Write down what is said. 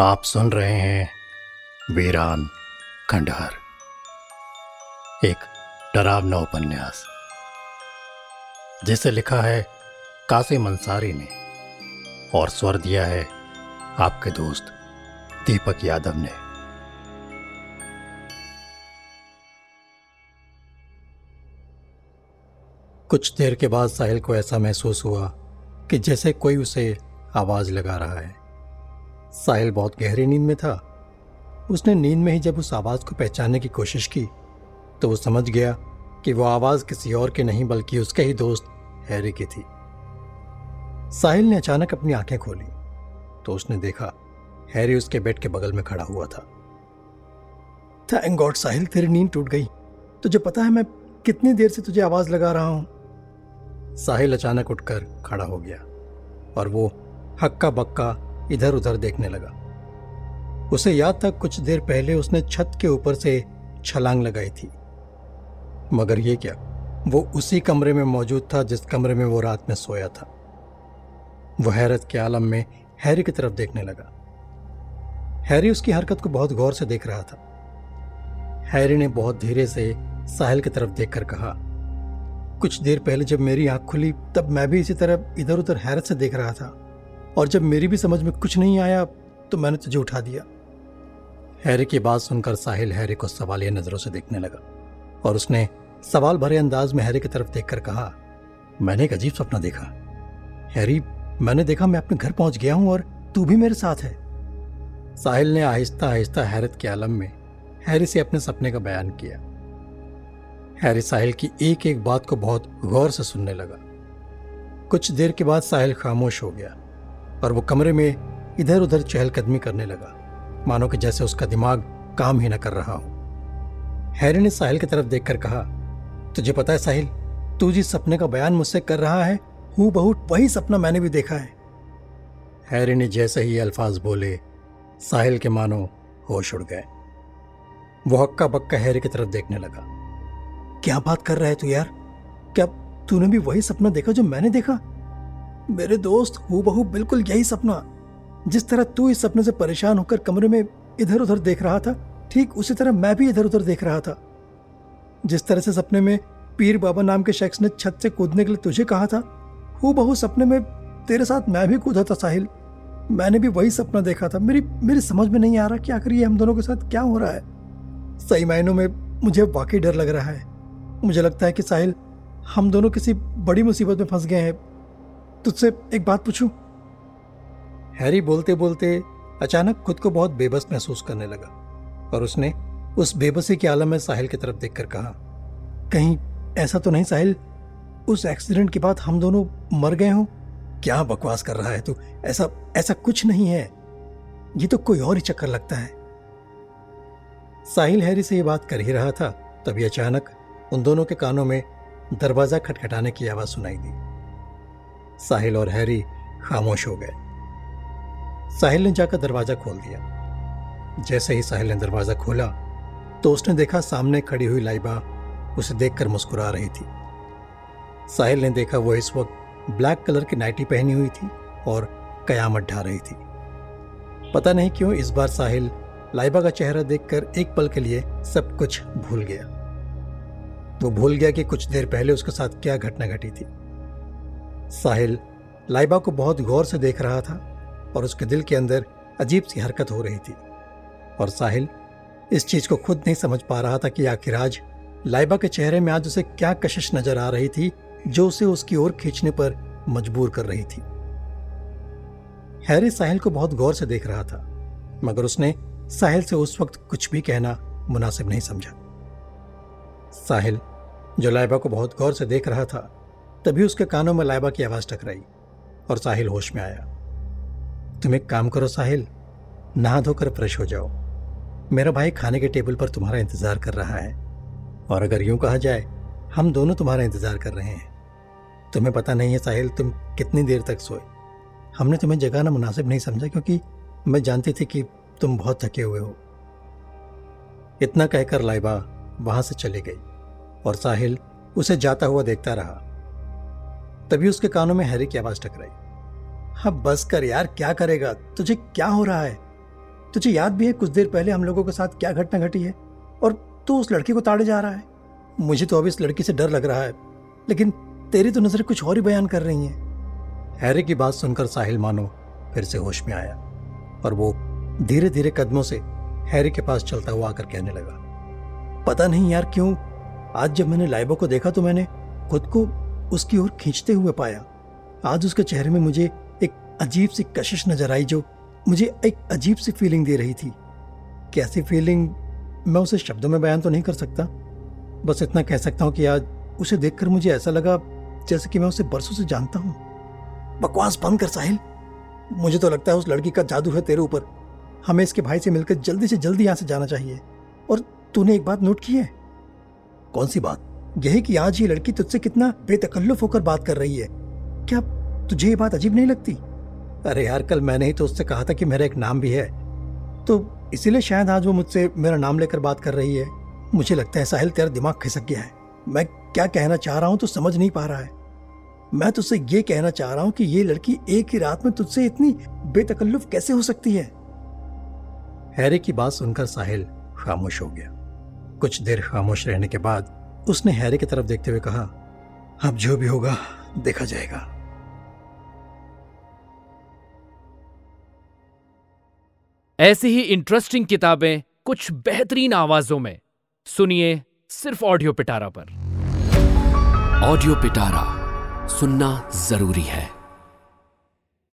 आप सुन रहे हैं वीरान खंडहर। एक डरावना उपन्यास, जिसे लिखा है कासिम अंसारी ने और स्वर दिया है आपके दोस्त दीपक यादव ने। कुछ देर के बाद साहिल को ऐसा महसूस हुआ कि जैसे कोई उसे आवाज़ लगा रहा है। साहिल बहुत गहरी नींद में था। उसने नींद में ही जब उस आवाज़ को पहचानने की कोशिश की तो वो समझ गया कि वो आवाज़ किसी और की नहीं, बल्कि उसके ही दोस्त हैरी की थी। साहिल ने अचानक अपनी आँखें खोली तो उसने देखा हैरी उसके बेड के बगल में खड़ा हुआ था। थैंक गॉड साहिल, तेरी नींद टूट गई। तुझे पता है मैं कितनी देर से तुझे आवाज़ लगा रहा हूँ? साहिल अचानक उठकर खड़ा हो गया, और वो हक्का बक्का इधर उधर देखने लगा। उसे याद था कुछ देर पहले उसने छत के ऊपर से छलांग लगाई थी। मगर ये क्या? वो उसी कमरे में मौजूद था जिस कमरे में वो रात में सोया था। वो हैरत के आलम में हैरी की तरफ़ देखने लगा। हैरी उसकी हरकत को बहुत गौर से देख रहा था। हैरी ने बहुत धीरे से साहिल की तरफ़ देखकर कहा, कुछ देर पहले जब मेरी आँख खुली, तब मैं भी इसी तरह इधर उधर हैरत से देख रहा था। और जब मेरी भी समझ में कुछ नहीं आया तो मैंने तुझे उठा दिया। हैरी की बात सुनकर साहिल हैरी को सवालिया नज़रों से देखने लगा और उसने सवाल भरे अंदाज में हैरी की तरफ़ देखकर कहा, मैंने एक अजीब सपना देखा। हैरी, मैंने देखा मैं अपने घर पहुँच गया हूँ और तू भी मेरे साथ है। साहिल ने आहिस्ता आहिस्ता हैरत के आलम में हैरी से अपने सपने का बयान किया। हैरी साहिल की एक एक बात को बहुत गौर से सुनने लगा। कुछ देर के बाद साहिल खामोश हो गया। और वो कमरे में इधर उधर चहलकदमी करने लगा। मानो कि जैसे उसका दिमाग काम ही न कर रहा हो। हैरी ने साहिल की तरफ़ देखकर कहा, तुझे पता है साहिल, तू जिस सपने का बयान मुझसे कर रहा है हूँ बहु वही सपना मैंने भी देखा है। हैरी ने जैसे ही अल्फाज बोले, साहिल के मानो होश उड़ गए। वो हक्का बक्का हैरी की तरफ़ देखने लगा। क्या बात कर रहा है तू यार? क्या तूने भी वही सपना देखा जो मैंने देखा? मेरे दोस्त हु बहू बिल्कुल यही सपना। जिस तरह तू इस सपने से परेशान होकर कमरे में इधर उधर देख रहा था, ठीक उसी तरह मैं भी इधर उधर देख रहा था। जिस तरह से सपने में पीर बाबा नाम के शख्स ने छत से कूदने के लिए तुझे कहा था हु बहू सपने में तेरे साथ मैं भी कूदा था, साहिल। मैंने भी वही सपना देखा था। मेरी मेरी समझ में नहीं आ रहा कि आखिर ये हम दोनों के साथ क्या हो रहा है। सही मायनों में मुझे वाकई डर लग रहा है। मुझे लगता है कि साहिल, हम दोनों किसी बड़ी मुसीबत में फंस गए हैं। तुझसे एक बात पूछूँ? हैरी बोलते बोलते अचानक खुद को बहुत बेबस महसूस करने लगा और उसने उस बेबसी के आलम में साहिल की तरफ़ देखकर कहा, कहीं ऐसा तो नहीं साहिल? उस एक्सीडेंट के बाद हम दोनों मर गए हों? क्या बकवास कर रहा है तू? ऐसा ऐसा कुछ नहीं है। ये तो कोई और ही चक्कर लगता है। साहिल हैरी से ये बात कर ही रहा था, तभी अचानक उन दोनों के कानों में दरवाज़ा खटखटाने की आवाज़ सुनाई दी। साहिल और हैरी खामोश हो गए। साहिल ने जाकर दरवाज़ा खोल दिया। जैसे ही साहिल ने दरवाज़ा खोला तो उसने देखा सामने खड़ी हुई लाइबा उसे देखकर मुस्कुरा रही थी। साहिल ने देखा वो इस वक्त ब्लैक कलर की नाइटी पहनी हुई थी और कयामत ढा रही थी। पता नहीं क्यों इस बार साहिल लाइबा का चेहरा देखकर एक पल के लिए सब कुछ भूल गया। वो भूल गया कि कुछ देर पहले उसके साथ क्या घटना घटी थी। साहिल लाइबा को बहुत गौर से देख रहा था और उसके दिल के अंदर अजीब सी हरकत हो रही थी। और साहिल इस चीज़ को खुद नहीं समझ पा रहा था कि आखिर आज लाइबा के चेहरे में आज उसे क्या कशिश नज़र आ रही थी, जो उसे उसकी ओर खींचने पर मजबूर कर रही थी। हैरी साहिल को बहुत गौर से देख रहा था, मगर उसने साहिल से उस वक्त कुछ भी कहना मुनासिब नहीं समझा। साहिल, जो लाइबा को बहुत गौर से देख रहा था तभी उसके कानों में लाइबा की आवाज़ टकराई और साहिल होश में आया। तुम एक काम करो साहिल, नहा धोकर फ्रेश हो जाओ। मेरा भाई खाने के टेबल पर तुम्हारा इंतज़ार कर रहा है और अगर यूँ कहा जाए, हम दोनों तुम्हारा इंतज़ार कर रहे हैं। तुम्हें पता नहीं है साहिल, तुम कितनी देर तक सोए। हमने तुम्हें जगाना मुनासिब नहीं समझा क्योंकि मैं जानती थी कि तुम बहुत थके हुए हो। इतना कहकर लाइबा वहाँ से चली गई और साहिल उसे जाता हुआ देखता रहा। तभी उसके कानों में हैरी की आवाज़ टकराई। हाँ बस कर यार, क्या करेगा? तुझे क्या हो रहा है? तुझे याद भी है कुछ देर पहले हम लोगों के साथ क्या घटना घटी है? और तू उस लड़की को ताड़े जा रहा है? मुझे तो अब इस लड़की से डर लग रहा है, लेकिन तेरी तो नज़र कुछ और ही बयान कर रही हैं। हैरी की बात सुनकर साहिल मानो फिर से होश में आया और वो धीरे धीरे कदमों से हैरी के पास चलता हुआ आकर कहने लगा, पता नहीं यार क्यों, आज जब मैंने लाइबो को देखा तो मैंने खुद को उसकी ओर खींचते हुए पाया। आज उसके चेहरे में मुझे एक अजीब सी कशिश नज़र आई जो मुझे एक अजीब सी फीलिंग दे रही थी। कैसी फीलिंग मैं उसे शब्दों में बयान तो नहीं कर सकता। बस इतना कह सकता हूँ कि आज उसे देखकर मुझे ऐसा लगा जैसे कि मैं उसे बरसों से जानता हूँ। बकवास बंद कर, साहिल। मुझे तो लगता है उस लड़की का जादू है तेरे ऊपर। हमें इसके भाई से मिलकर जल्दी से जल्दी यहाँ से जाना चाहिए। और तूने एक बात नोट की है? कौन सी बात? यही कि आज ये लड़की तुझसे कितना बेतकल्लुफ होकर बात कर रही है। क्या तुझे ये बात अजीब नहीं लगती? अरे यार, कल मैंने ही तो उससे कहा था कि मेरा एक नाम भी है। तो इसीलिए शायद आज वो मुझसे मेरा नाम लेकर बात कर रही है। मुझे लगता है साहिल, तेरा दिमाग खिसक गया है। मैं क्या कहना चाह रहा हूँ तो समझ नहीं पा रहा है। मैं तुझसे ये कहना चाह रहा हूँ कि ये लड़की एक ही रात में तुझसे इतनी बेतकल्लुफ कैसे हो सकती है? हैरी की बात सुनकर साहिल खामोश हो गया। कुछ देर खामोश रहने के बाद उसने हैरी की तरफ़ देखते हुए कहा अब जो भी होगा देखा जाएगा। ऐसी ही इंटरेस्टिंग किताबें कुछ बेहतरीन आवाजों में। सुनिए सिर्फ़ ऑडियो पिटारा पर। ऑडियो पिटारा सुनना ज़रूरी है।